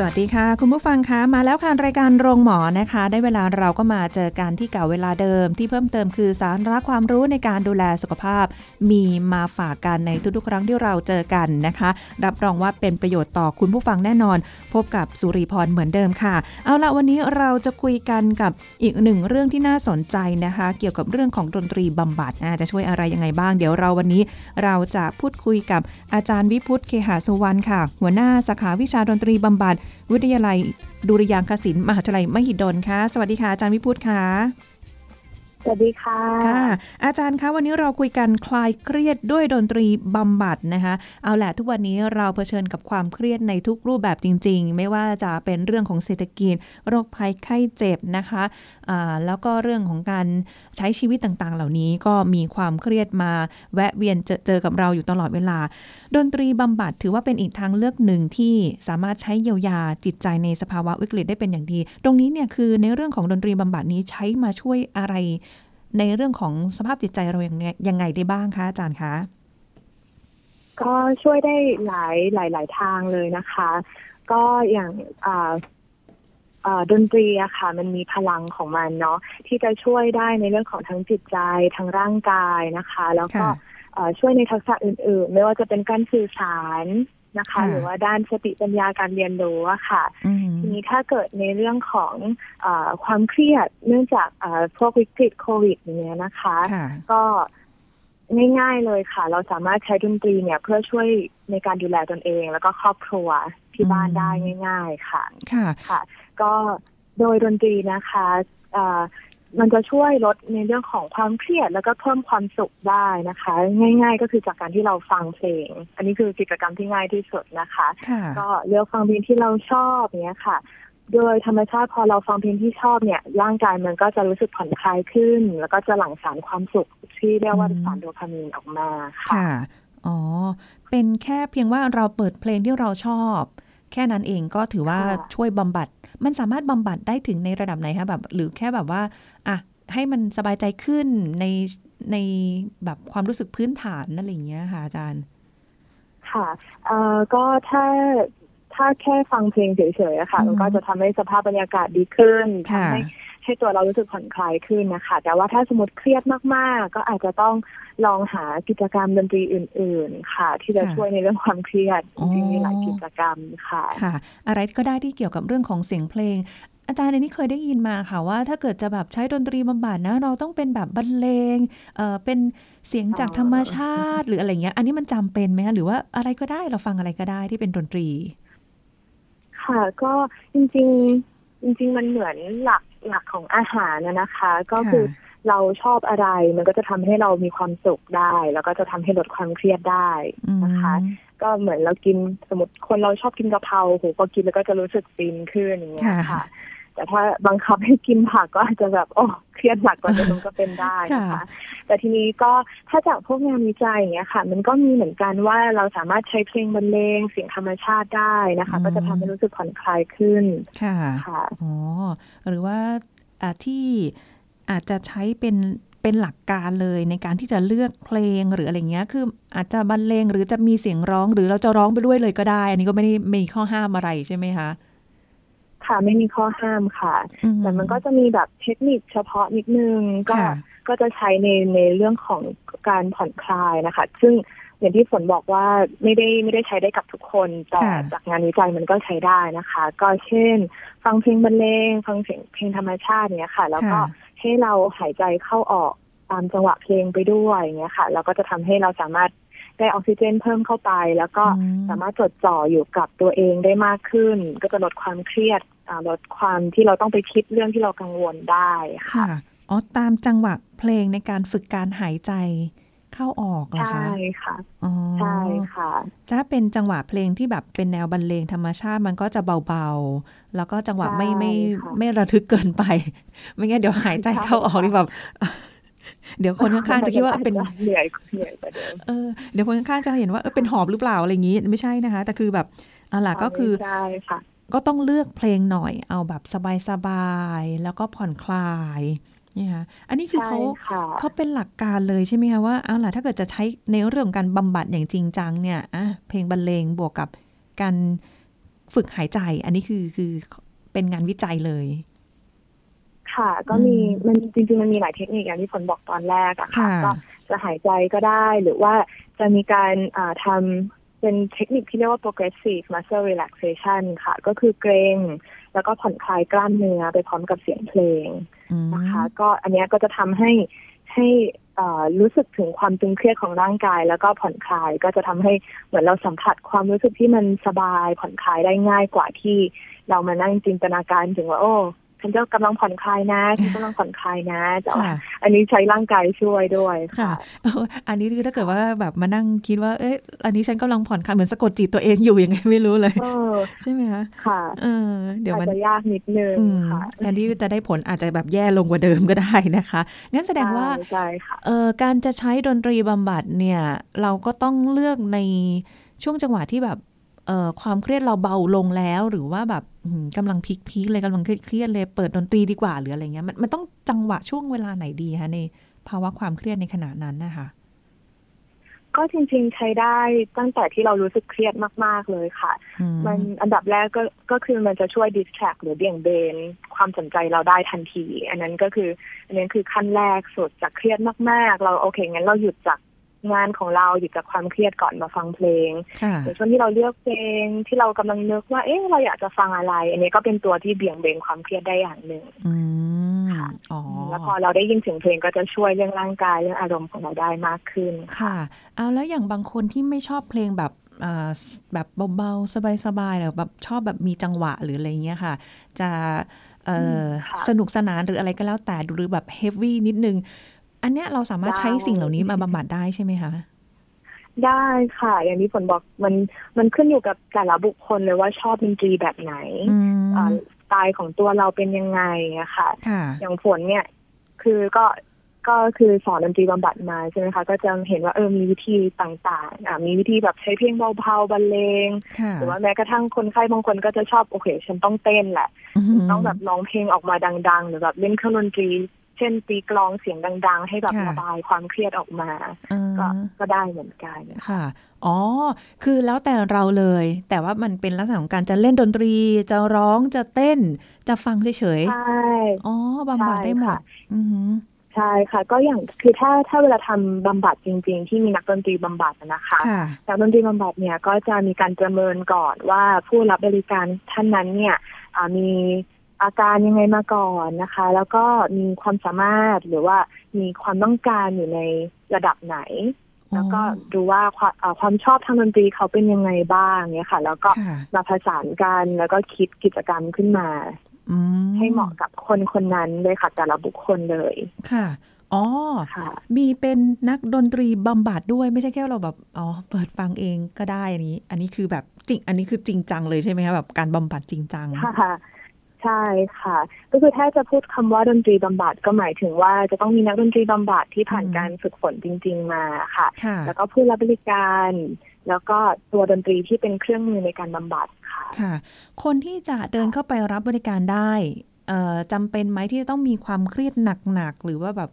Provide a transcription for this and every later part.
สวัสดีค่ะ คุณผู้ฟังคะมาแล้วค่ะรายการโรงหมอนะคะ ได้เวลาเราก็มาเจอกันที่เก่าเวลาเดิม ที่เพิ่มเติมคือสาระความรู้ในการดูแลสุขภาพ มีมาฝากกันในทุกๆ ครั้งที่เราเจอกันนะคะ รับรองว่าเป็นประโยชน์ต่อคุณผู้ฟังแน่นอน พบกับสุริพรเหมือนเดิมค่ะ เอาละวันนี้เราจะคุยกันกับอีกหนึ่งเรื่องที่น่าสนใจนะคะ เกี่ยวกับเรื่องของดนตรีบำบัดอาจะช่วยอะไรยังไงบ้าง เดี๋ยวเราวันนี้เราจะพูดคุยกับอาจารย์วิพุฒเคหาสุวรรณค่ะ หัวหน้าสาขาวิชาดนตรีบำบัดวิทยาลัยดุริยางคศิลป์มหาวิทยาลัยมหิดลค่ะ สวัสดีค่ะอาจารย์วิพุฒค่ะสวัสดีค่ะค่ะ อาจารย์คะวันนี้เราคุยกันคลายเครียดด้วยดนตรีบำบัดนะคะ เอาแหละทุกวันนี้เราเผชิญกับความเครียดในทุกรูปแบบจริง ๆ ไม่ว่าจะเป็นเรื่องของเศรษฐกิจโรคภัยไข้เจ็บนะคะอ่า แล้วก็เรื่องของการใช้ชีวิตต่างๆ เหล่านี้ก็มีความเครียดมาแวะเวียนเจอเจอกับเราอยู่ตลอดเวลา ดนตรีบำบัดถือว่าเป็นอีกทางเลือกหนึ่งที่สามารถใช้เยียวยาจิตใจในสภาวะวิกฤตได้เป็นอย่างดี ตรงนี้เนี่ยคือในเรื่องของดนตรีบำบัดนี้ใช้มาช่วยอะไร ในเรื่องของสภาพจิตใจเราอย่างไงยังไงได้บ้างคะอาจารย์คะก็ช่วยได้หลายหลายหลายทางเลยนะคะ ก็อย่างอ่า ดนตรีอะค่ะ มันมีพลังของมันเนาะที่จะช่วยได้ในเรื่องของทั้งจิตใจทั้งร่างกายนะคะ แล้วก็ค่ะเอ่อช่วยในทักษะอื่น ๆ ไม่ว่าจะเป็นการสื่อสารนะคะค่ะหรือว่าด้านสติปัญญาการเรียนรู้อะค่ะอืมทีนี้ถ้าเกิดในเรื่องของเออความเครียดเนื่องจากเอ่อพวกวิกฤตโควิดอย่างเงี้ยนะคะค่ะก็ง่ายๆเลยค่ะ เราสามารถใช้ดนตรีเนี่ยเพื่อช่วยในการดูแลตนเอง แล้วก็ครอบครัวที่บ้านอืมได้ง่าย ๆ ค่ะ ค่ะค่ะ ก็โดยดนตรีนะคะเอ่อมันจะช่วยลดในเรื่องของความเครียดแล้วก็เพิ่มความสุขได้นะคะ ง่าย ๆ ก็คือจากการที่เราฟังเพลง อันนี้คือกิจกรรมที่ง่ายที่สุดนะคะค่ะก็เลือกฟังเพลงที่เราชอบเนี้ยค่ะ โดยธรรมชาติพอเราฟังเพลงที่ชอบเนี่ยร่างกายมันก็จะรู้สึกผ่อนคลายขึ้น แล้วก็จะหลั่งสารความสุขที่เรียกว่าอืมสารโดพามีนออกมาค่ะค่ะอ๋อ เป็นแค่เพียงว่าเราเปิดเพลงที่เราชอบ แค่นั้นเองก็ถือว่าค่ะช่วยบำบัด มันสามารถบำบัดได้ถึงในระดับไหนคะแบบหรือแค่แบบว่าอะให้มันสบายใจขึ้นในในแบบความรู้สึกพื้นฐานนั่นอะไรอย่างเงี้ยค่ะอาจารย์ ค่ะเอ่อก็ถ้าถ้าแค่ฟังเพลงเฉยๆอะค่ะอืมมันก็จะทำให้สภาพบรรยากาศดีขึ้นค่ะทำให้ ให้ตัวเรารู้สึกผ่อนคลายขึ้นนะคะ แต่ว่าถ้าสมมติเครียดมากๆ ก็อาจจะต้องลองหากิจกรรมดนตรีอื่น ๆ ค่ะ ที่จะช่วยในเรื่องความเครียดจริงๆมีหลายกิจกรรมค่ะค่ะ อะไรก็ได้ที่เกี่ยวกับเรื่องของเสียงเพลงอาจารย์อันนี้เคยได้ยินมาค่ะว่า ถ้าเกิดจะแบบใช้ดนตรีบำบัดนะ เราต้องเป็นแบบบรรเลงเออเป็นเสียงจากอ๋อธรรมชาติ หรืออะไรเงี้ย อันนี้มันจำเป็นไหมคะหรือว่าอะไรก็ได้เราฟังอะไรก็ได้ที่เป็นดนตรี ค่ะ ก็จริง ๆ จริง ๆ มันเหมือนหลัก หลักของอาหารนะนะคะ ก็คือเราชอบอะไรมันก็จะทำให้เรามีความสุขได้ แล้วก็จะทำให้ลดความเครียดได้นะคะอืมก็เหมือนเรากินสมมติคนเราชอบกินกะเพราโหพอกินแล้วก็จะรู้สึกฟินขึ้นอย่างเงี้ยค่ะค่ะ แต่ถ้าบังคับให้กินผักก็อาจจะแบบโอ้เครียดหนักกว่าเดิมก็เป็นได้นะคะค่ะแต่ทีนี้ก็ถ้าจากพวกงานวิจัยอย่างเงี้ยค่ะ มันก็มีเหมือนกันว่าเราสามารถใช้เพลงบรรเลงเสียงธรรมชาติได้นะคะอืมก็จะทำให้รู้สึกผ่อนคลายขึ้นค่ะค่ะอ๋อหรือว่าอ่าที่อาจจะใช้เป็นเป็นหลักการเลยในการที่จะเลือกเพลงหรืออะไรเงี้ย คืออาจจะบรรเลงหรือจะมีเสียงร้องหรือเราจะร้องไปด้วยเลยก็ได้ อันนี้ก็ไม่ได้มีข้อห้ามอะไรใช่ไหมคะ ค่ะ ไม่มีข้อห้ามค่ะอืแต่มันก็จะมีแบบเทคนิคเฉพาะนิดนึง ก็ค่ะก็จะใช้ในในเรื่องของการผ่อนคลายนะคะ ซึ่งอย่างที่ฝนบอกว่าไม่ได้ไม่ได้ใช้ได้กับทุกคน แต่ค่ะจากงานวิจัยมันก็ใช้ได้นะคะ ก็เช่น ฟังเพลงบรรเลงฟังเสียงเพลงธรรมชาติเนี้ยค่ะ แล้วก็ค่ะให้เราหายใจเข้าออกตามจังหวะเพลงไปด้วยอย่างเงี้ยค่ะแล้วก็จะทำให้เราสามารถได้ออกซิเจนเพิ่มเข้าไป แล้วก็อืมสามารถจดจ่ออยู่กับตัวเองได้มากขึ้น ก็จะลดความเครียดอ่า ลดความที่เราต้องไปคิดเรื่องที่เรากังวลได้ค่ะค่ะ อ๋อ ตามจังหวะเพลงในการฝึกการหายใจเข้าออกเหรอใช่คะค่ะ อ๋อ ใช่ค่ะ ถ้าเป็นจังหวะเพลงที่แบบเป็นแนวบรรเลงธรรมชาติมันก็จะเบาๆ แล้วก็จังหวะไม่ใช่ไม่ค่ะไม่ระทึกเกินไป ไม่งั้นเดี๋ยวหายใจใช่เข้าออกนี่แบบเดี๋ยวคนข้างๆจะคิดว่าเป็นเหนื่อยเหนื่อยกว่าเดิมเออเดี๋ยวคนข้างๆจะเห็นว่าเออเป็นหอบหรือเปล่าอะไรอย่างงี้ ไม่ใช่นะคะ แต่คือแบบเอาล่ะก็คือใช่ค่ะ ก็ต้องเลือกเพลงหน่อยเอาแบบสบายๆแล้วก็ผ่อนคลายเนี่ยค่ะอันนี้คือใช่เขาค่ะเขาเป็นหลักการเลยใช่ไหมคะว่าเอาล่ะถ้าเกิดจะใช้ในเรื่องของการบำบัดอย่างจริงจังเนี่ยอะเพลงบรรเลงบวกกับการฝึกหายใจ อันนี้คือคือเป็นงานวิจัยเลย ค่ะ ก็มีอืมมันจริงๆมันมีหลายเทคนิคอย่างที่ฝนบอกตอนแรกอะค่ะค่ะ ก็จะหายใจก็ได้หรือว่าจะมีการอ่าทำ เป็นเทคนิคที่เรียกว่า progressive muscle relaxation ค่ะ ก็คือเกรงแล้วก็ผ่อนคลายกล้ามเนื้อไปพร้อมกับเสียงเพลงอืมนะคะ ก็อันเนี้ยก็จะทำให้ให้อ่ารู้สึกถึงความตึงเครียดของร่างกาย แล้วก็ผ่อนคลายก็จะทำให้เหมือนเราสัมผัสความรู้สึกที่มันสบายผ่อนคลายได้ง่ายกว่าที่เรามานั่งจินตนาการถึงว่าโอ้ ฉันจะกำลังผ่อนคลายนะฉันกำลังผ่อนคลายนะแต่ว่าค่ะอันนี้ใช้ร่างกายช่วยด้วยค่ะค่ะเอออันนี้คือถ้าเกิดว่าแบบมานั่งคิดว่า เอ๊ะ อันนี้ฉันกำลังผ่อนคลายเหมือนสะกดจิตตัวเองอยู่ยังไงไม่รู้เลยเออใช่ไหมคะค่ะเออเดี๋ยวอาจมันจะยากนิดนึงอืมค่ะแทนที่จะได้ผลอาจจะแบบแย่ลงกว่าเดิมก็ได้นะคะงั้นแสดงว่าใช่ใช่ค่ะเอ่อการจะใช้ดนตรีบำบัดเนี่ย เราก็ต้องเลือกในช่วงจังหวะที่แบบเอ่อ ความเครียดเราเบาลงแล้วหรือว่าแบบอืมกำลังพีคๆเลยกำลังเครียดๆเลยเปิดดนตรีดีกว่าหรืออะไรเงี้ยมันมันต้องจังหวะช่วงเวลาไหนดีคะในภาวะความเครียดในขณะนั้นนะคะก็จริงๆใช้ได้ตั้งแต่ที่เรารู้สึกเครียดมาก ๆเลยค่ะอืมันอันดับแรกก็ก็คือมันจะช่วยดิสแทรกหรือเบี่ยงเบนความสนใจเราได้ทันที อันนั้นก็คือ อันนั้นคือขั้นแรกสุดจากเครียดมากๆ เราโอเคงั้นเราหยุดจาก งานของเราหยุดจากความเครียดก่อนมาฟังเพลงค่ะในช่วงที่เราเลือกเพลงที่เรากำลังนึกว่า เอ๊ะเราอยากจะฟังอะไร อันนี้ก็เป็นตัวที่เบี่ยงเบนความเครียดได้อย่างหนึ่งอืมค่ะอ๋อแล้วพอเราได้ยินเสียงเพลงก็จะช่วยเรื่องร่างกายเรื่องอารมณ์ของเราได้มากขึ้น ค่ะ เอาแล้วอย่างบางคนที่ไม่ชอบเพลงแบบอ่าแบบเบาๆ สบายๆหรือแบบชอบแบบมีจังหวะหรืออะไรเงี้ยค่ะ จะเอ่ออค่ะสนุกสนานหรืออะไรก็แล้วแต่หรือแบบเฮฟวี่นิดนึง อันเนี้ยเราสามารถใช้ได้สิ่งเหล่านี้มาบำบัดได้ใช่ไหมคะได้ค่ะ อย่างที่ฝนบอกมันมันขึ้นอยู่กับแต่ละบุคคลเลยว่าชอบดนตรีแบบไหนอืมอ่าสไตล์ของตัวเราเป็นยังไงอะค่ะค่ะ อย่างฝนเนี่ย คือก็ก็คือสอนดนตรีบำบัดมาใช่ไหมคะ ก็จะเห็นว่าเออมีวิธีต่างๆอ่ามีวิธีแบบใช้เพลงเบาๆบรรเลงค่ะหรือว่าแม้กระทั่งคนไข้บางคนก็จะชอบโอเค ฉันต้องเต้นแหละมต้องแบบร้องเพลงออกมาดัง ๆ หรือแบบเล่นเครื่องดนตรี เช่นตีกลองเสียงดัง ๆ ให้แบบค่ะระบายความเครียดออกมาอ่าก็ก็ได้เหมือนกันค่ะ อ๋อ คือแล้วแต่เราเลย แต่ว่ามันเป็นลักษณะของการจะเล่นดนตรี จะร้องจะเต้น จะฟังเฉยใช่ๆอ๋อบำบัดได้หมดใช่ค่ะอือหือใช่ค่ะ ก็อย่างคือถ้าถ้าเวลาทำบำบัดจริง ๆ ที่มีนักดนตรีบำบัดอะนะคะค่ะนักดนตรีบำบัดเนี่ยก็จะมีการประเมินก่อนว่าผู้รับบริการท่านนั้นเนี่ยอ่ามี อาการยังไงมาก่อนนะคะ แล้วก็มีความสามารถหรือว่ามีความต้องการอยู่ในระดับไหน แล้วก็ดูว่าความอ่าความชอบทางดนตรีเขาเป็นยังไงบ้างเนี่ยค่ะ แล้วก็ค่ะมาผสานกันแล้วก็คิดกิจกรรมขึ้นมาอืมให้เหมาะกับคนคนนั้นเลยค่ะ แต่ละบุคคลเลยค่ะอ๋อค่ะมีเป็นนักดนตรีบำบัดด้วยไม่ใช่แค่เราแบบ อ๋อ เปิดฟังเองก็ได้อันนี้ อันนี้คือแบบจริง อันนี้คือจริงจังเลยใช่ไหมคะแบบการบำบัดจริงจัง ค่ะ ใช่ค่ะ ก็คือถ้าจะพูดคำว่าดนตรีบำบัดก็หมายถึงว่าจะต้องมีนักดนตรีบำบัดที่ผ่านอืมการฝึกฝนจริง ๆ มาค่ะค่ะ แล้วก็ผู้รับบริการ แล้วก็ตัวดนตรีที่เป็นเครื่องมือในการบำบัดค่ะค่ะ คนที่จะเดินเข้าไปรับบริการได้เอ่อจำเป็นไหมที่จะต้องมีความเครียดหนักๆหรือว่าแบบ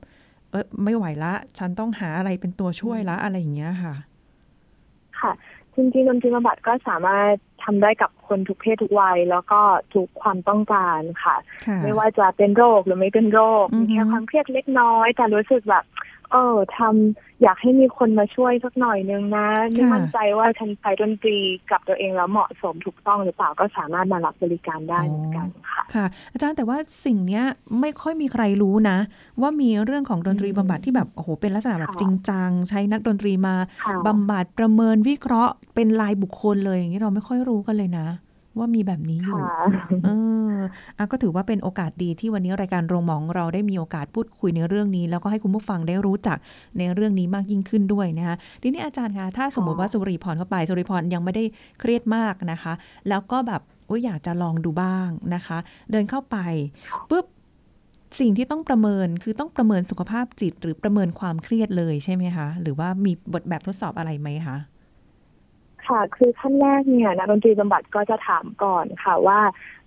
เออไม่ไหวละ ฉันต้องหาอะไรเป็นตัวช่วยละอะไรอย่างเงี้ยค่ะ ค่ะ จริงๆดนตรีบำบัดก็สามารถทำได้กับคนทุกเพศทุกวัย แล้วก็ทุกความต้องการค่ะค่ะไม่ว่าจะเป็นโรคหรือไม่เป็นโรคอือฮึมีแค่ความเครียดเล็กน้อย แต่รู้สึกแบบ เออทำอยากให้มีคนมาช่วยสักหน่อยนึงนะไม่มั่นใจว่าฉันใช้ดนตรีกับตัวเองแล้วเหมาะสมถูกต้องหรือเปล่าก็สามารถมารับบริการได้เหมือนกันค่ะค่ะ อาจารย์แต่ว่าสิ่งเนี้ยไม่ค่อยมีใครรู้นะ ว่ามีเรื่องของดนตรีบำบัดที่แบบโอ้โหเป็นลักษณะแบบค่ะจริงจังใช้นักดนตรีมาค่ะบำบัดประเมินวิเคราะห์เป็นรายบุคคลเลยอย่างนี้เราไม่ค่อยรู้กันเลยนะ ว่ามีแบบนี้อยู่ค่ะเอออะก็ถือว่าเป็นโอกาสดีที่วันนี้รายการโรงหมองเราได้มีโอกาสพูดคุยในเรื่องนี้ แล้วก็ให้คุณผู้ฟังได้รู้จักในเรื่องนี้มากยิ่งขึ้นด้วยนะคะทีนี้อาจารย์คะถ้าสมมติว่าสุริพรเข้าไปสุริพรยังไม่ได้เครียดมากนะคะ แล้วก็แบบอุ๊ยอยากจะลองดูบ้างนะคะ เดินเข้าไปปุ๊บสิ่งที่ต้องประเมินคือต้องประเมินสุขภาพจิต หรือประเมินความเครียดเลยใช่ไหมคะ หรือว่ามีบทแบบทดสอบอะไรไหมคะ ค่ะ คือขั้นแรกเนี่ยนักดนตรีบำบัดก็จะถามก่อนค่ะว่า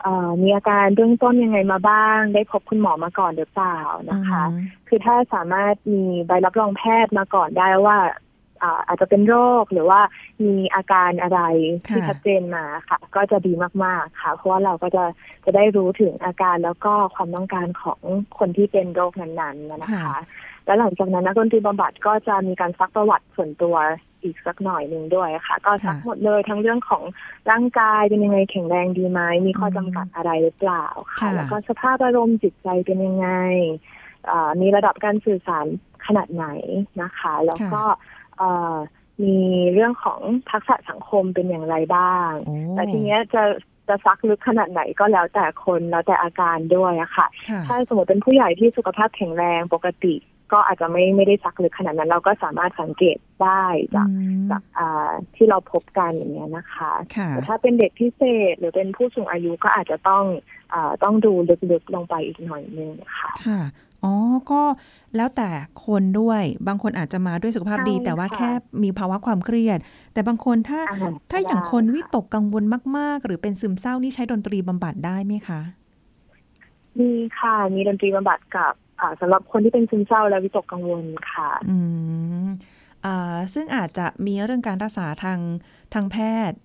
เอ่อมีอาการเบื้องต้นยังไงมาบ้าง ได้พบคุณหมอมาก่อนหรือเปล่านะคะอืมคือถ้าสามารถมีใบรับรองแพทย์มาก่อนได้ว่าอ่าอาจจะเป็นโรคหรือว่ามีอาการอะไรที่ค่ะชัดเจนมาค่ะ ก็จะดีมากๆค่ะ เพราะว่าเราก็จะจะได้รู้ถึงอาการแล้วก็ความต้องการของคนที่เป็นโรคนั้นๆนะคะค่ะแล้วหลังจากนั้นนักดนตรีบำบัดก็จะมีการซักประวัติส่วนตัว อีกสักหน่อยหนึ่งด้วยค่ะ ก็ซักค่ะหมดเลยทั้งเรื่องของร่างกายเป็นยังไงแข็งแรงดีไหมมีข้ออืมจำกัดอะไรหรือเปล่าค่ะค่ะแล้วก็สภาพอารมณ์จิตใจเป็นยังไงอ่ามีระดับการสื่อสารขนาดไหนนะคะ แล้วก็เอ่อมีเรื่องของทักษะสังคมเป็นอย่างไรบ้างโอ้แต่ทีเนี้ยจะจะซักลึกขนาดไหนก็แล้วแต่คนแล้วแต่อาการด้วยอะค่ะค่ะถ้าสมมติเป็นผู้ใหญ่ที่สุขภาพแข็งแรงปกติ ก็อาจจะไม่ไม่ได้ซักลึกขนาดนั้น เราก็สามารถสังเกตได้จากอืมจากอ่าที่เราพบกันอย่างเงี้ยนะคะค่ะแต่ถ้าเป็นเด็กพิเศษหรือเป็นผู้สูงอายุก็อาจจะต้องอาต้องดูลึกๆลงไปอีกหน่อยนึงค่ะค่ะอ๋อ ก็แล้วแต่คนด้วย บางคนอาจจะมาด้วยสุขภาพดีใช่แต่ว่าค่ะแค่มีภาวะความเครียด แต่บางคนถ้าอ่ถ้าอย่างได้คนวิตกกังวลมาก ๆ หรือเป็นซึมเศร้านี่ใช้ดนตรีบำบัดได้ไหมคะ มีค่ะ มีดนตรีบำบัดกับอ่า สำหรับคนที่เป็นซึมเศร้าและวิตกกังวลค่ะ อืมอ่าซึ่งอาจจะมีเรื่องการรักษาทางทางแพทย์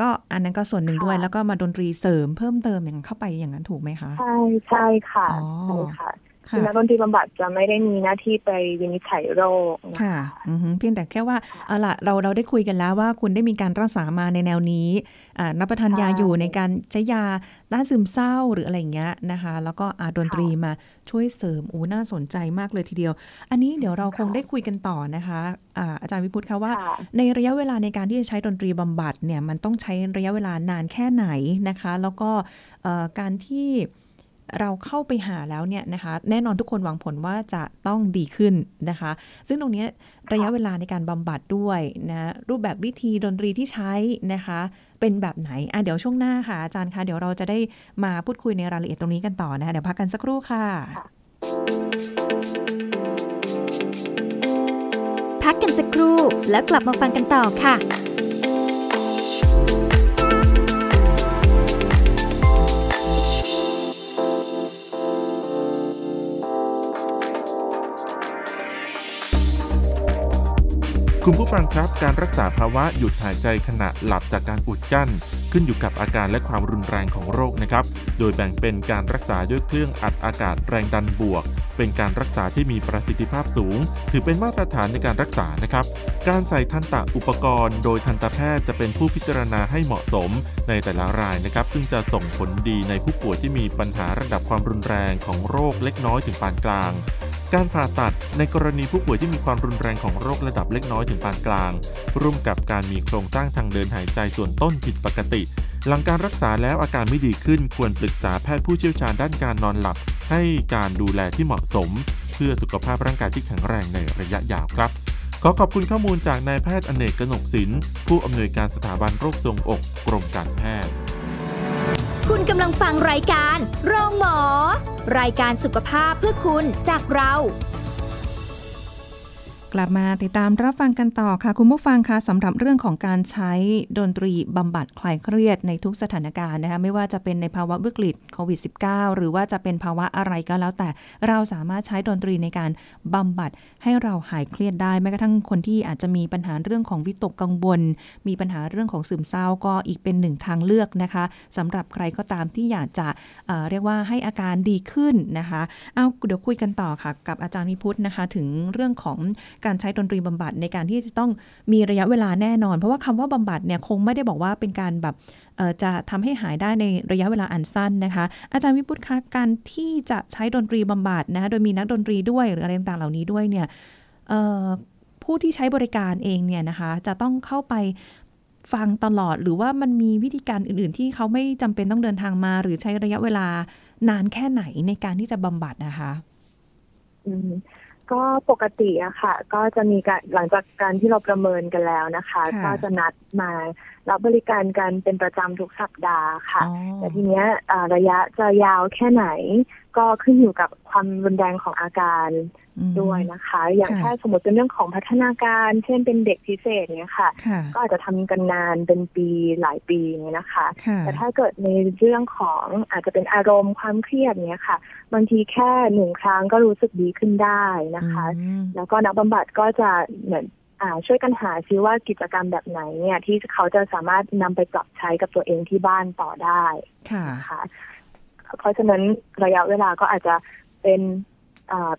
ก็อันนั้นก็ส่วนหนึ่งด้วยค่ะแล้วก็มาดนตรีเสริมเพิ่มเติมอย่างนั้นเข้าไปอย่างนั้นถูกไหมคะ ใช่ใช่ค่ะอ๋อใช่ค่ะ คืค่ะอนักดนตรีบำบัดจะไม่ได้มีหน้าที่ไปวินิจฉัยโรคนะคะค่ะอือฮึเพียงแต่แค่ว่าเอาล่ะเราเราได้คุยกันแล้วว่าคุณได้มีการรักษามาในแนวนี้อ่ารับประทานยาใช่อยู่ในการใช้ยาด้านซึมเศร้าหรืออะไรอย่างเงี้ยนะคะ แล้วก็อาดนตรีมาช่วยเสริมอู้น่าสนใจมากเลยทีเดียว อันนี้เดี๋ยวเราคงได้คุยกันต่อนะคะอ่าอาจารย์วิพุทธคะว่าค่ะในระยะเวลาในการที่จะใช้ดนตรีบำบัดเนี่ยมันต้องใช้ระยะเวลานานแค่ไหนนะคะ แล้วก็เอ่อการที่ เราเข้าไปหาแล้วเนี่ยนะคะ แน่นอนทุกคนหวังผลว่าจะต้องดีขึ้นนะคะ ซึ่งตรงนี้ระยะเวลาในการบำบัดด้วยนะรูปแบบวิธีดนตรีที่ใช้นะคะ เป็นแบบไหนอะเดี๋ยวช่วงหน้าค่ะอาจารย์คะเดี๋ยวเราจะได้มาพูดคุยในรายละเอียดตรงนี้กันต่อนะคะเดี๋ยวพักกันสักครู่ค่ะ พักกันสักครู่แล้วกลับมาฟังกันต่อค่ะ คุณผู้ฟังครับ การรักษาภาวะหยุดหายใจขณะหลับจากการอุดกั้น ขึ้นอยู่กับอาการและความรุนแรงของโรคนะครับ โดยแบ่งเป็นการรักษาด้วยเครื่องอัดอากาศแรงดันบวก เป็นการรักษาที่มีประสิทธิภาพสูง ถือเป็นมาตรฐานในการรักษานะครับ การใส่ทันตะอุปกรณ์ โดยทันตแพทย์จะเป็นผู้พิจารณาให้เหมาะสมในแต่ละรายนะครับ ซึ่งจะส่งผลดีในผู้ป่วยที่มีปัญหาระดับความรุนแรงของโรคเล็กน้อยถึงปานกลาง การผ่าตัดในกรณีผู้ป่วยที่มีความรุนแรงของโรคระดับเล็กน้อยถึงปานกลาง ร่วมกับการมีโครงสร้างทางเดินหายใจส่วนต้นผิดปกติ หลังการรักษาแล้วอาการไม่ดีขึ้น ควรปรึกษาแพทย์ผู้เชี่ยวชาญด้านการนอนหลับ ให้การดูแลที่เหมาะสม เพื่อสุขภาพร่างกายที่แข็งแรงในระยะยาวครับ ขอขอบคุณข้อมูลจากนายแพทย์อเนกกนกศิลป์ผู้อำนวยการสถาบันโรคทรงอกกรมการแพทย์ คุณกำลังฟังรายการ โรงหมอ รายการสุขภาพเพื่อคุณจากเรา กลับมาติดตามรับฟังกันต่อค่ะ คุณผู้ฟังคะสำหรับเรื่องของการใช้ดนตรีบำบัดคลายเครียดในทุกสถานการณ์นะคะไม่ว่าจะเป็นในภาวะวิกฤตโควิด -19 หรือว่าจะเป็นภาวะอะไรก็แล้วแต่เราสามารถใช้ดนตรีในการบำบัดให้เราหายเครียดได้แม้กระทั่งคนที่อาจจะมีปัญหาเรื่องของวิตกกังวล มีปัญหาเรื่องของซึมเศร้าก็อีกเป็นหนึ่งทางเลือกนะคะสำหรับใครก็ตามที่อยากจะเเรียกว่าให้อาการดีขึ้นนะคะเอาเดี๋ยวคุยกันต่อค่ะกับอาจารย์นิพุทธนะคะถึงเรื่องของการใช้ดนตรีบำบัดในการที่จะต้องมีระยะเวลาแน่นอน เพราะว่าคำว่าบำบัดเนี่ยคงไม่ได้บอกว่าเป็นการแบบจะทำให้หายได้ในระยะเวลาอันสั้นนะคะ อาจารย์วิพุทธคะการที่จะใช้ดนตรีบำบัดนะคะโดยมีนักดนตรีด้วยหรืออะไรต่างๆเหล่านี้ด้วยเนี่ยผู้ที่ใช้บริการเองเนี่ยนะคะ จะต้องเข้าไปฟังตลอดหรือว่ามันมีวิธีการอื่น ๆ ที่เขาไม่จำเป็นต้องเดินทางมา หรือใช้ระยะเวลานานแค่ไหนในการที่จะบำบัดนะคะ ก็ปกติอะค่ะ ก็จะมีการหลังจากการที่เราประเมินกันแล้วนะคะค่ะก็จะนัดมารับบริการกันเป็นประจำทุกสัปดาห์ค่ะอ๋อแต่ทีเนี้ยอ่าระยะจะยาวแค่ไหน ก็ขึ้นอยู่กับความรุนแรงของอาการอืม ด้วยนะคะ อย่างค่ะถ้าสมมติเป็นเรื่องของพัฒนาการ เช่นเป็นเด็กพิเศษเนี้ยค่ะค่ะก็อาจจะทำกันนานเป็นปีหลายปีอย่างเงี้ยนะคะค่ะแต่ถ้าเกิดในเรื่องของอาจจะเป็นอารมณ์ความเครียดเนี้ยค่ะบางทีแค่หนึ่งครั้งก็รู้สึกดีขึ้นได้นะคะอืมแล้วก็นักบำบัดก็จะเหมือนอ่าช่วยกันหาซิว่ากิจกรรมแบบไหนเนี่ยที่เขาจะสามารถนำไปปรับใช้กับตัวเองที่บ้านต่อได้ค่ะนะคะเพราะฉะนั้นระยะเวลาก็อาจจะเป็นอ่า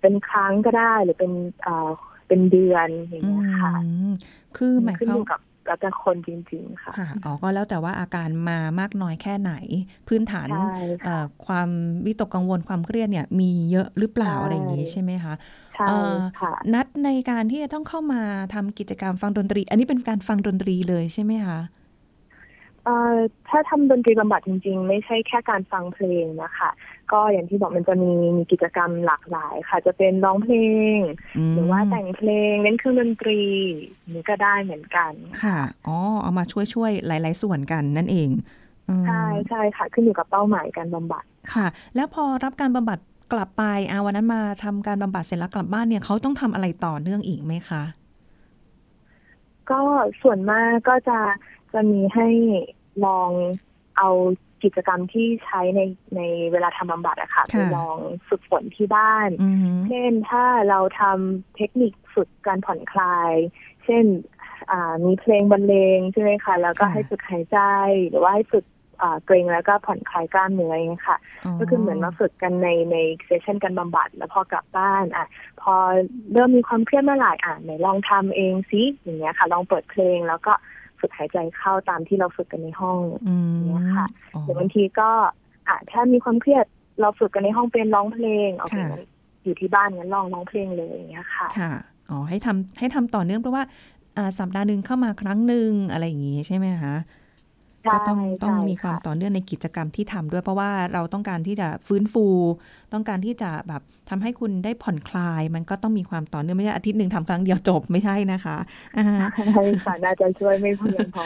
เป็นครั้งก็ได้หรือเป็นอ่าเป็นเดือนอย่างอืเงี้ยค่ะมคือหมายขึ้นควาอมยู่กับแล้วแต่คนจริงๆค่ะค่ะ อ๋อ ก็แล้วแต่ว่าอาการมามากน้อยแค่ไหน พื้นฐานใช่เอ่ค่ะอความวิตกกังวลความเครียดเนี่ย มีเยอะหรือเปล่าใช่อะไรอย่างนี้ใช่ไหมคะใช่เอ่อค่ะ นัดในการที่จะต้องเข้ามาทำกิจกรรมฟังดนตรี อันนี้เป็นการฟังดนตรีเลยใช่ไหมคะเอ่อถ้าทำดนตรีบำบัดจริง ๆ ไม่ใช่แค่การฟังเพลงนะคะ ก็อย่างที่บอกมันจะมีมีกิจกรรมหลากหลายค่ะ จะเป็นร้องเพลง หรือว่าแต่งเพลงเล่นเครื่องดนตรีนี่ก็ได้เหมือนกันค่ะอ๋อเอามาช่วยช่วยๆหลาย ๆ ส่วนกันนั่นเองอืมใช่ใช่ค่ะ ขึ้นอยู่กับเป้าหมายการบำบัดค่ะ แล้วพอรับการบำบัดกลับไปอาวันนั้นมาทำการบำบัดเสร็จแล้วกลับบ้านเนี่ยเขาต้องทำอะไรต่อเนื่องอีกไหมคะก็ส่วนมากก็จะจะมีให้ลองเอา กิจกรรมที่ใช้ในในเวลาทำบำบัดอะค่ะค่ะไปลองฝึกฝนที่บ้านอืมเช่นถ้าเราทำเทคนิคฝึกการผ่อนคลาย เช่นอ่ามีเพลงบรรเลงใช่ไหมคะแล้วก็ค่ะให้ฝึกหายใจหรือว่าให้ฝึกอ่าเกรงแล้วก็ผ่อนคลายกล้ามเนื้ออย่างเงี้ยค่ะ ก็คือเหมือนมาฝึกกันในในเซสชันการบำบัด แล้วพอกลับบ้านอะพอเริ่มมีความเครียดเมื่อไหร่อะไหนลองทำเองซิอย่างเงี้ยค่ะ ลองเปิดเพลงแล้วก็ ฝึกหายใจเข้าตามที่เราฝึกกันในห้องอืมเนี่ยค่ะอ๋อหรือบางทีก็อะถ้ามีความเครียดเราฝึกกันในห้องเป็นร้องเพลงโอเคค่ะงั้นอยู่ที่บ้านงั้นลองร้องเพลงเลยอย่างเงี้ยค่ะ ค่ะอ๋อให้ทำให้ทำต่อเนื่องเพราะว่าอ่าสัปดาห์หนึ่งเข้ามาครั้งหนึ่งอะไรอย่างงี้ใช่ไหมคะใช่ ก็ต้องต้องใช่มีความค่ะต่อเนื่องในกิจกรรมที่ทำด้วยเพราะว่าเราต้องการที่จะฟื้นฟู ต้องการที่จะแบบทำให้คุณได้ผ่อนคลาย มันก็ต้องมีความต่อเนื่องไม่ใช่อาทิตย์หนึ่งทำครั้งเดียวจบไม่ใช่นะคะอ่าใช่ค่ะน่าจะช่วยไม่เพียงพอ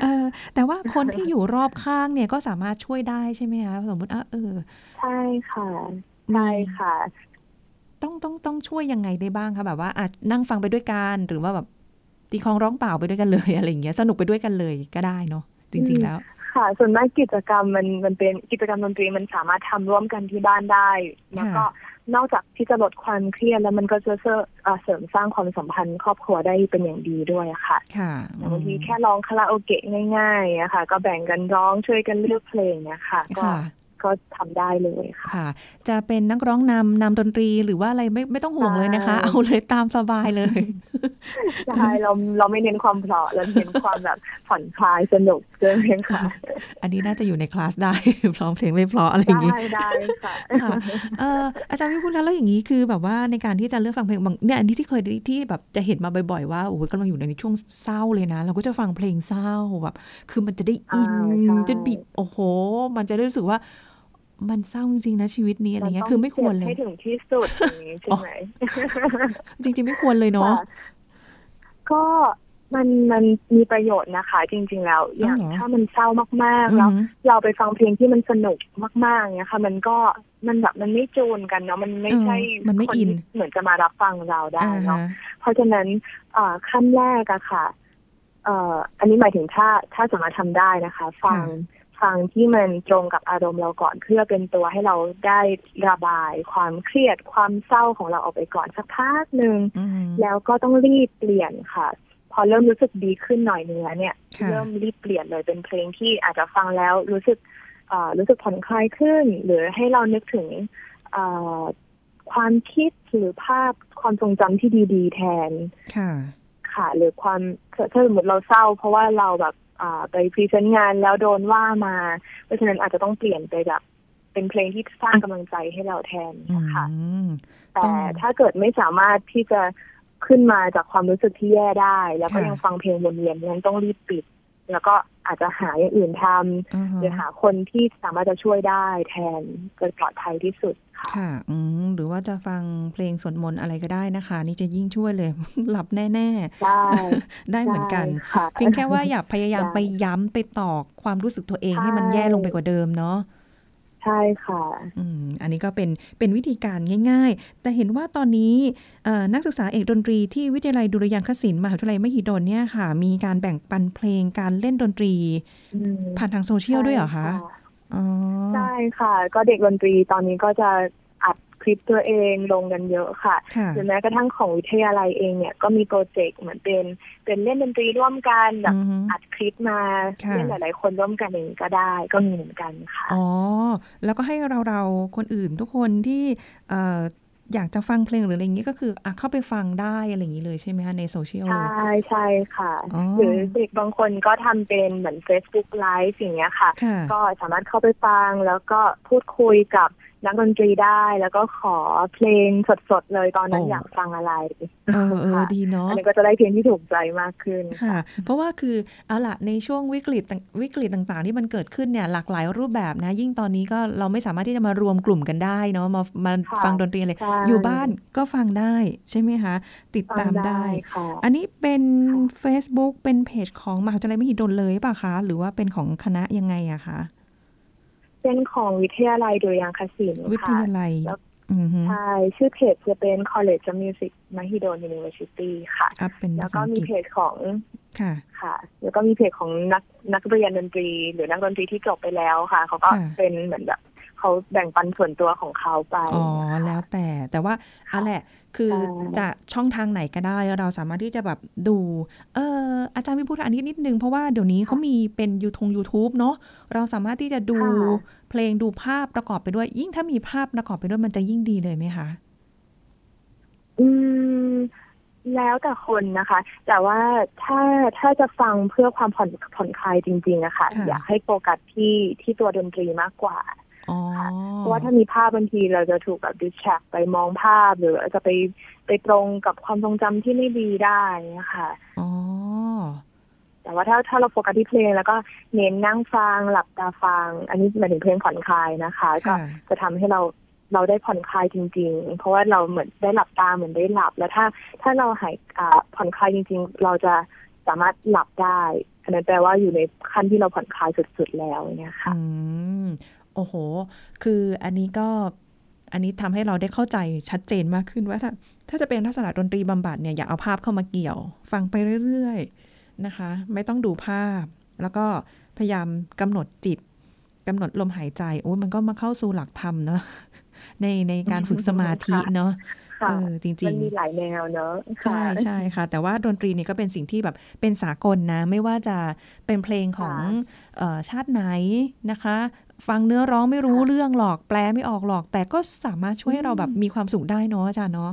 เออแต่ว่าคนที่อยู่รอบข้างเนี่ยก็สามารถช่วยได้ใช่ไหมคะสมมติอะเออใช่ค่ะใช่ค่ะ ต้องต้องต้องช่วยยังไงได้บ้างคะแบบว่าอะนั่งฟังไปด้วยกันหรือว่าแบบตีคลองร้องเปล่าไปด้วยกันเลยอะไรอย่างเงี้ยสนุกไปด้วยกันเลยก็ได้เนาะ จริง ๆ แล้ว ค่ะ ส่วนมากกิจกรรมมันมันเป็นกิจกรรมดนตรีมันสามารถทำร่วมกันที่บ้านได้ แล้วก็นอกจากที่จะลดความเครียดแล้วมันก็จะเสริมเอ่อเสริมสร้างความสัมพันธ์ครอบครัวได้เป็นอย่างดีด้วยอะค่ะ ค่ะอย่างบางทีแค่ร้องคาราโอเกะง่ายๆอะค่ะ ก็แบ่งกันร้องช่วยกันเลือกเพลงเนี่ยค่ะ ก็ค่ะ ก็ทำได้เลยค่ะค่ะจะเป็นนักร้องนำนำดนตรีหรือว่าอะไรไม่ไม่ต้องห่วงเลยนะคะใช่เอาเลยตามสบายเลยใช่เราเราไม่เน้นความเพราะเราเน้นความแบบผ่อนคลายสนุกใช่ไหมคะอันนี้น่าจะอยู่ในคลาสได้ร้องเพลงไม่เพราะอะไรอย่างได้งี้ได้ค่ะค่ะเอ่ออาจารย์วิพุทธคะแล้วอย่างนี้คือแบบว่าในการที่จะเลือกฟังเพลงบางเนี่ยอันนี้ที่เคยได้ที่แบบจะเห็นมาบ่อยๆว่าโอ้ยกำลังอยู่ในช่วงเศร้าเลยนะ เราก็จะฟังเพลงเศร้าแบบคือมันจะได้อินอ่าใช่จะบีบโอ้โห มันจะได้รู้สึกว่า มันเศร้าจริงๆนะชีวิตนี้อะไรเงี้ยคือไม่ควรเลให้ยถึงที่สุดอย่างนี้ใช่ไหมจริง ๆ ไม่ควรเลยเนาะค่ะก็มันมันมีประโยชน์นะคะ จริง ๆ แล้ว อย่างอ๋อเหรอถ้ามันเศร้ามากอืๆแล้วมเราไปฟังเพลงที่มันสนุกมากๆเนี่ยค่ะ มันก็มันแบบมันไม่จูนกันเนาะมันไม่ใช่เออมันไม่คนอินที่เหมือนจะมารับฟังเราได้อ่าเนาะฮะเพราะฉะนั้นเอ่อขั้นแรกอะค่ะเอ่ออันนี้หมายถึงถ้าถ้าสามารถทำได้นะคะ ฟัง ฟังที่มันตรงกับอารมณ์เราก่อนเพื่อเป็นตัวให้เราได้ระบาย ความเครียดความเศร้าของเราออกไปก่อนสักพักหนึ่งอืมแล้วก็ต้องรีบเปลี่ยนค่ะ พอเริ่มรู้สึกดีขึ้นหน่อยเนื้อเนี่ยค่ะเริ่มรีบเปลี่ยนเลยเป็นเพลงที่อาจจะฟังแล้วรู้สึกเอ่อรู้สึกผ่อนคลายขึ้น หรือให้เรานึกถึงเอ่อความคิดหรือภาพความทรงจำที่ดี ๆ แทนค่ะค่ะ หรือความถ้าถ้าสมมติเราเศร้า เพราะว่าเราแบบอ่า ไปพรีเซนต์งานแล้วโดนว่ามา เพราะฉะนั้นอาจจะต้องเปลี่ยนไปแบบเป็นเพลงที่สร้างกำลังใจให้เราแทนอืนะคะมต้แต่องถ้าเกิดไม่สามารถที่จะขึ้นมาจากความรู้สึกที่แย่ได้ แล้วก็ค่ะยังฟังเพลงวนเวียนงั้นต้องรีบปิด แล้วก็อาจจะหาอย่างอื่นทำอ่าฮะหรือหาคนที่สามารถจะช่วยได้แทนจะปลอดภัยที่สุด ค่ะค่ะอืมหรือว่าจะฟังเพลงสวดมนต์อะไรก็ได้นะคะ นี่จะยิ่งช่วยเลย หลับแน่ได้ๆได้เหมือนกันใช่ค่ะเพียงแค่ว่าอย่าพยายามได้ไปย้ำไปตอกความรู้สึกตัวเองใช่ให้มันแย่ลงไปกว่าเดิมเนาะใช่ค่ะอืมอันนี้ก็เป็นเป็นวิธีการง่าย ๆ แต่เห็นว่าตอนนี้เอ่อนักศึกษาเอกดนตรีที่วิทยาลัยดุริยางคศิลป์มหาวิทยาลัยมหิดลเนี่ยค่ะ มีการแบ่งปันเพลงการเล่นดนตรีอืมผ่านทางโซเชียลด้วยเหรอคะใช่อ๋อ ใช่ค่ะ ก็เด็กดนตรีตอนนี้ก็จะอัดคลิปตัวเองลงกันเยอะค่ะค่ะหรือแม้กระทั่งของวิทยาลัยเองเนี่ยก็มีโปรเจกต์เหมือนเป็นเป็นเล่นดนตรีร่วมกันแบบอือฮึอัดคลิปมาค่ะเล่นหลาย ๆ คนร่วมกันเองก็ได้ก็มีเหมือนกันค่ะอ๋อแล้วก็ให้เราเราๆคนอื่นทุกคนที่เอ่ออยากจะฟังเพลงหรืออะไรอย่างนี้ก็คืออะเข้าไปฟังได้อะไรอย่างนี้เลยใช่ไหมคะในโซเชียลใชเลย่ใช่ค่ะอ๋อหรือเด็กบางคนก็ทำเป็นเหมือน Facebook Live อย่างเงี้ยค่ะค่ะก็สามารถเข้าไปฟังแล้วก็พูดคุยกับ นักดนตรีได้ แล้วก็ขอเพลงสดๆเลยตอนนั้นโอ้อยากฟังอะไรเออเออค่ะดีเนาะอันนี้ก็จะได้เพลงที่ถูกใจมากขึ้นค่ะ เพราะว่าคือเอาละในช่วงวิกฤตต่างวิกฤตต่างๆ ที่มันเกิดขึ้นเนี่ยหลากหลายรูปแบบนะ ยิ่งตอนนี้ก็เราไม่สามารถที่จะมารวมกลุ่มกันได้เนาะมามาค่ะฟังดนตรีอะไรใช่อยู่บ้านก็ฟังได้ใช่ไหมคะ ติดฟัตางมได้ค่ะอันนี้เป็นค่ะ Facebook เป็นเพจของมหาวิทยาลัยมหิดลเลยป่ะคะ หรือว่าเป็นของคณะยังไงอะคะ เป็นของวิทยาลัยดุริยางคศิลป์วิทค่ะยาลัยแล้วอือฮึใช่ชื่อเพจจะเป็น College of Music Mahidol University ค่ะอัพเป็นแล้ภาวษาก็อังมีกฤษเพจของค่ะ ค่ะ แล้วก็มีเพจของนักนักเรียนดนตรี หรือนักดนตรีที่จบไปแล้วค่ะ เขาก็ค่ะเป็นเหมือนแบบเขาแบ่งปันส่วนตัวของเขาไป อ๋อ แล้วแต่ แต่ว่าอะแหละ คือใช่จะช่องทางไหนก็ได้ เราสามารถที่จะแบบดู เอออาจารย์วิพูดอันนี้นิดนึง เพราะว่าเดี๋ยวนี้เขามีเป็นยูทง YouTube เนาะเราสามารถที่จะดูค่ะเพลงดูภาพประกอบไปด้วย ยิ่งถ้ามีภาพประกอบไปด้วยมันจะยิ่งดีเลยไหมคะอืมแล้วแต่คนนะคะ แต่ว่าถ้าถ้าจะฟังเพื่อความผ่อนผ่อนคลายจริงๆอะค่ะค่ะอยากให้โฟกัสที่ที่ตัวดนตรีมากกว่าอ๋อ เพราะว่าถ้ามีภาพบางทีเราจะถูกแบบดิสแทรกไปมองภาพหรืออาจจะไปไปตรงกับความทรงจำที่ไม่ดีได้นะคะอ๋อแต่ว่าถ้าถ้าเราโฟกัสที่เพลงแล้วก็เน้นนั่งฟังหลับตาฟัง อันนี้หมายถึงเพลงผ่อนคลายนะคะ ก็ค่ะจะทำให้เราเราได้ผ่อนคลายจริง ๆ เพราะว่าเราเหมือนได้หลับตาเหมือนได้หลับ แล้วถ้าถ้าเราหายอ่าผ่อนคลายจริง ๆ เราจะสามารถหลับได้อันนั้นแปลว่าอยู่ในขั้นที่เราผ่อนคลายสุดๆแล้วเนี่ยค่ะอืม โอ้โห คืออันนี้ก็อันนี้ทำให้เราได้เข้าใจชัดเจนมากขึ้นว่าถ้าถ้าจะเป็นลักษณะดนตรีบำบัดเนี่ยอย่าเอาภาพเข้ามาเกี่ยว ฟังไปเรื่อยๆนะคะ ไม่ต้องดูภาพ แล้วก็พยายามกำหนดจิตกำหนดลมหายใจโอ้ยมันก็มาเข้าสู่หลักธรรมเนาะในในการฝึกสมาธิเนาะค่ะเออจริงมันๆมีหลายแนวเนอะใช่ใช่ค่ะ แต่ว่าดนตรีนี่ก็เป็นสิ่งที่แบบเป็นสากลนะ ไม่ว่าจะเป็นเพลงของเออชาติไหนนะคะ ฟังเนื้อร้องไม่รู้เรื่องหรอกแปลไม่ออกหรอก แต่ก็สามารถช่วยให้เราแบบมีความสุขได้เนาะอาจารย์เนาะ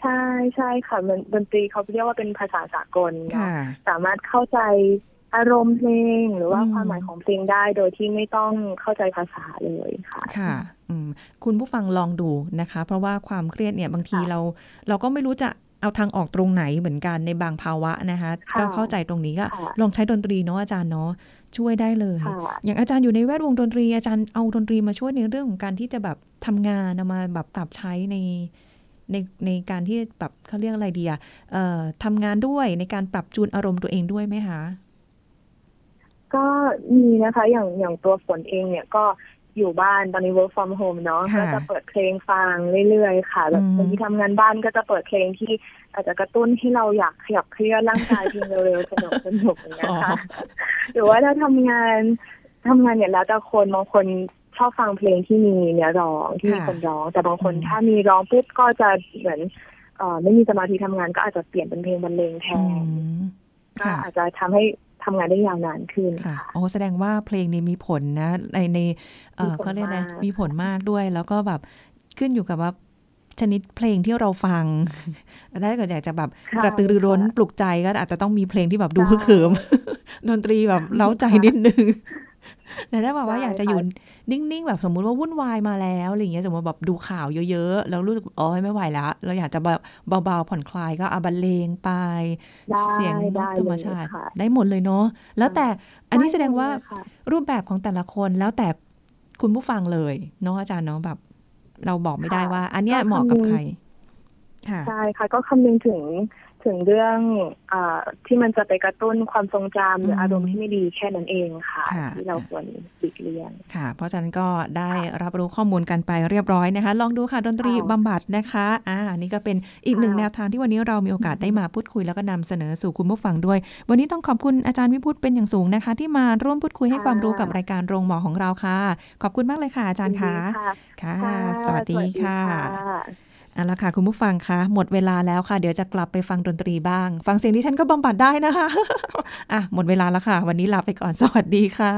ใช่ใช่ค่ะมันดนตรีเขาเรียกว่าเป็นภาษาสากลเนอะค่ะสามารถเข้าใจอารมณ์เพลงหรือว่าอืมความหมายของเพลงได้โดยที่ไม่ต้องเข้าใจภาษาเลยค่ะ ค่ะอืมคุณผู้ฟังลองดูนะคะ เพราะว่าความเครียดเนี่ยบางทีค่ะเรา เราก็ไม่รู้จะเอาทางออกตรงไหนเหมือนกันในบางภาวะนะคะค่ะก็เข้าใจตรงนี้ก็ค่ะลองใช้ดนตรีเนาะอาจารย์เนาะ ช่วยได้เลยค่ะอย่างอาจารย์อยู่ในแวดวงดนตรี อาจารย์เอาดนตรีมาช่วยในเรื่องของการที่จะแบบทำงานเอามาแบบปรับใช้ในในในการที่แบบเขาเรียกอะไรดีอะเอ่อทำงานด้วยในการปรับจูนอารมณ์ตัวเองด้วยไหมคะก็มีนะคะอย่างอย่างตัวฝนเองเนี่ยก็ อยู่บ้านตอนนี้ work from home เนาะค่ะก็จะเปิดเพลงฟังเรื่อยๆ ค่ะแบบอืมบางทีทำงานบ้านก็จะเปิดเพลงที่อาจจะกระตุ้นให้เราอยากขยับเคลื่อนร่างกายเพลงเร็วๆสนุกสนุกๆอย่างเงี้ยค่ะหรือว่าถ้าทำงานทำงานเนี่ยแล้วแต่คนบางคนชอบฟังเพลงที่มีเนื้อร้องที่มีค่ะคนร้อง แต่บางคนอืมถ้ามีร้องปุ๊บก็จะเหมือนเอ่อไม่มีสมาธิทำงานก็อาจจะเปลี่ยนเป็นเพลงบรรเลงแทอืนมก็ค่ะอาจจะทำให้ ทำงานได้ยาวนานขึ้นค่ะค่ะโอ้แสดงว่าเพลงนี้มีผลนะ ในในเอ่อมีผลเขาเรียกอะไรมากมีผลมากด้วย แล้วก็แบบขึ้นอยู่กับว่าชนิดเพลงที่เราฟังถ้าเกิดอยากจะแบบค่ะกระตือรือร้นปลุกใจก็อาจจะต้องมีเพลงที่แบบดูใช่ฮึกเหิมดนตรีแบบเล้าใจนิดนึง แต่ถ้าแบบว่าได้อยากจะค่ะอยู่นิ่งๆแบบสมมุติว่าวุ่นวายมาแล้วอะไรอย่างเงี้ยสมมติแบบดูข่าวเยอะๆแล้วรู้สึกโอ๋อไม่ไหวแล้ว เราอยากจะแบบเบาๆผ่อนคลายก็เอาบรรเลงไปได้เสียงนได้กธรรมเลยชาติค่ะได้หมดเลยเนาะแล้วแต่อันนี้ได้แสดงว่าหมเลยค่ะรูปแบบของแต่ละคนแล้วแต่คุณผู้ฟังเลยเนาะอาจารย์เนาะแบบ เราบอกไม่ได้ค่ะว่า อันเนี้ยก็เหมาะกับคำนึงใครค่ะใช่ค่ะก็คำนึงถึง ถึงเรื่องอาที่มันจะไปกระตุ้นความทรงจำหรือมอารมณ์ที่ไม่ดีแค่นั้นเองค่ะค่ะที่เราควรหลีกเลี่ยงค่ะ เพราะฉะนั้นก็ได้รับรู้ข้อมูลกันไปเรียบร้อยนะคะ ลองดูค่ะดนตรีค่ะบำบัดนะคะอ่านี่ก็เป็นอีกหนึ่งค่ะแนวทางที่วันนี้เรามีโอกาสได้มาพูดคุยแล้วก็นำเสนอสู่คุณผู้ฟังด้วย วันนี้ต้องขอบคุณอาจารย์วิพุฒน์เป็นอย่างสูงนะคะ ที่มาร่วมพูดคุยให้ความรู้กับรายการโรงหมอของเราค่ะ ขอบคุณมากเลยค่ะอาจารย์คะยินดีค่ะค่ะค่ะ สวัสดีค่ะสวัสดีค่ะ เอาละค่ะคุณผู้ฟังคะหมดเวลาแล้วค่ะ เดี๋ยวจะกลับไปฟังดนตรีบ้าง ฟังเสียงที่ฉันก็บำบัดได้นะคะอะหมดเวลาแล้วค่ะ วันนี้ลาไปก่อนสวัสดีค่ะ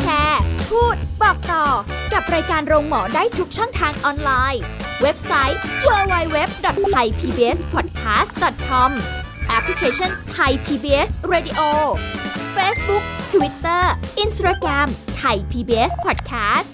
แชร์ พูด บอกต่อ กับรายการโรงหมอได้ทุกช่องทางออนไลน์ เว็บไซต์ www.thaipbspodcast.com แอปพลิเคชัน Thai PBS Radio Facebook Twitter Instagram Thai PBS Podcast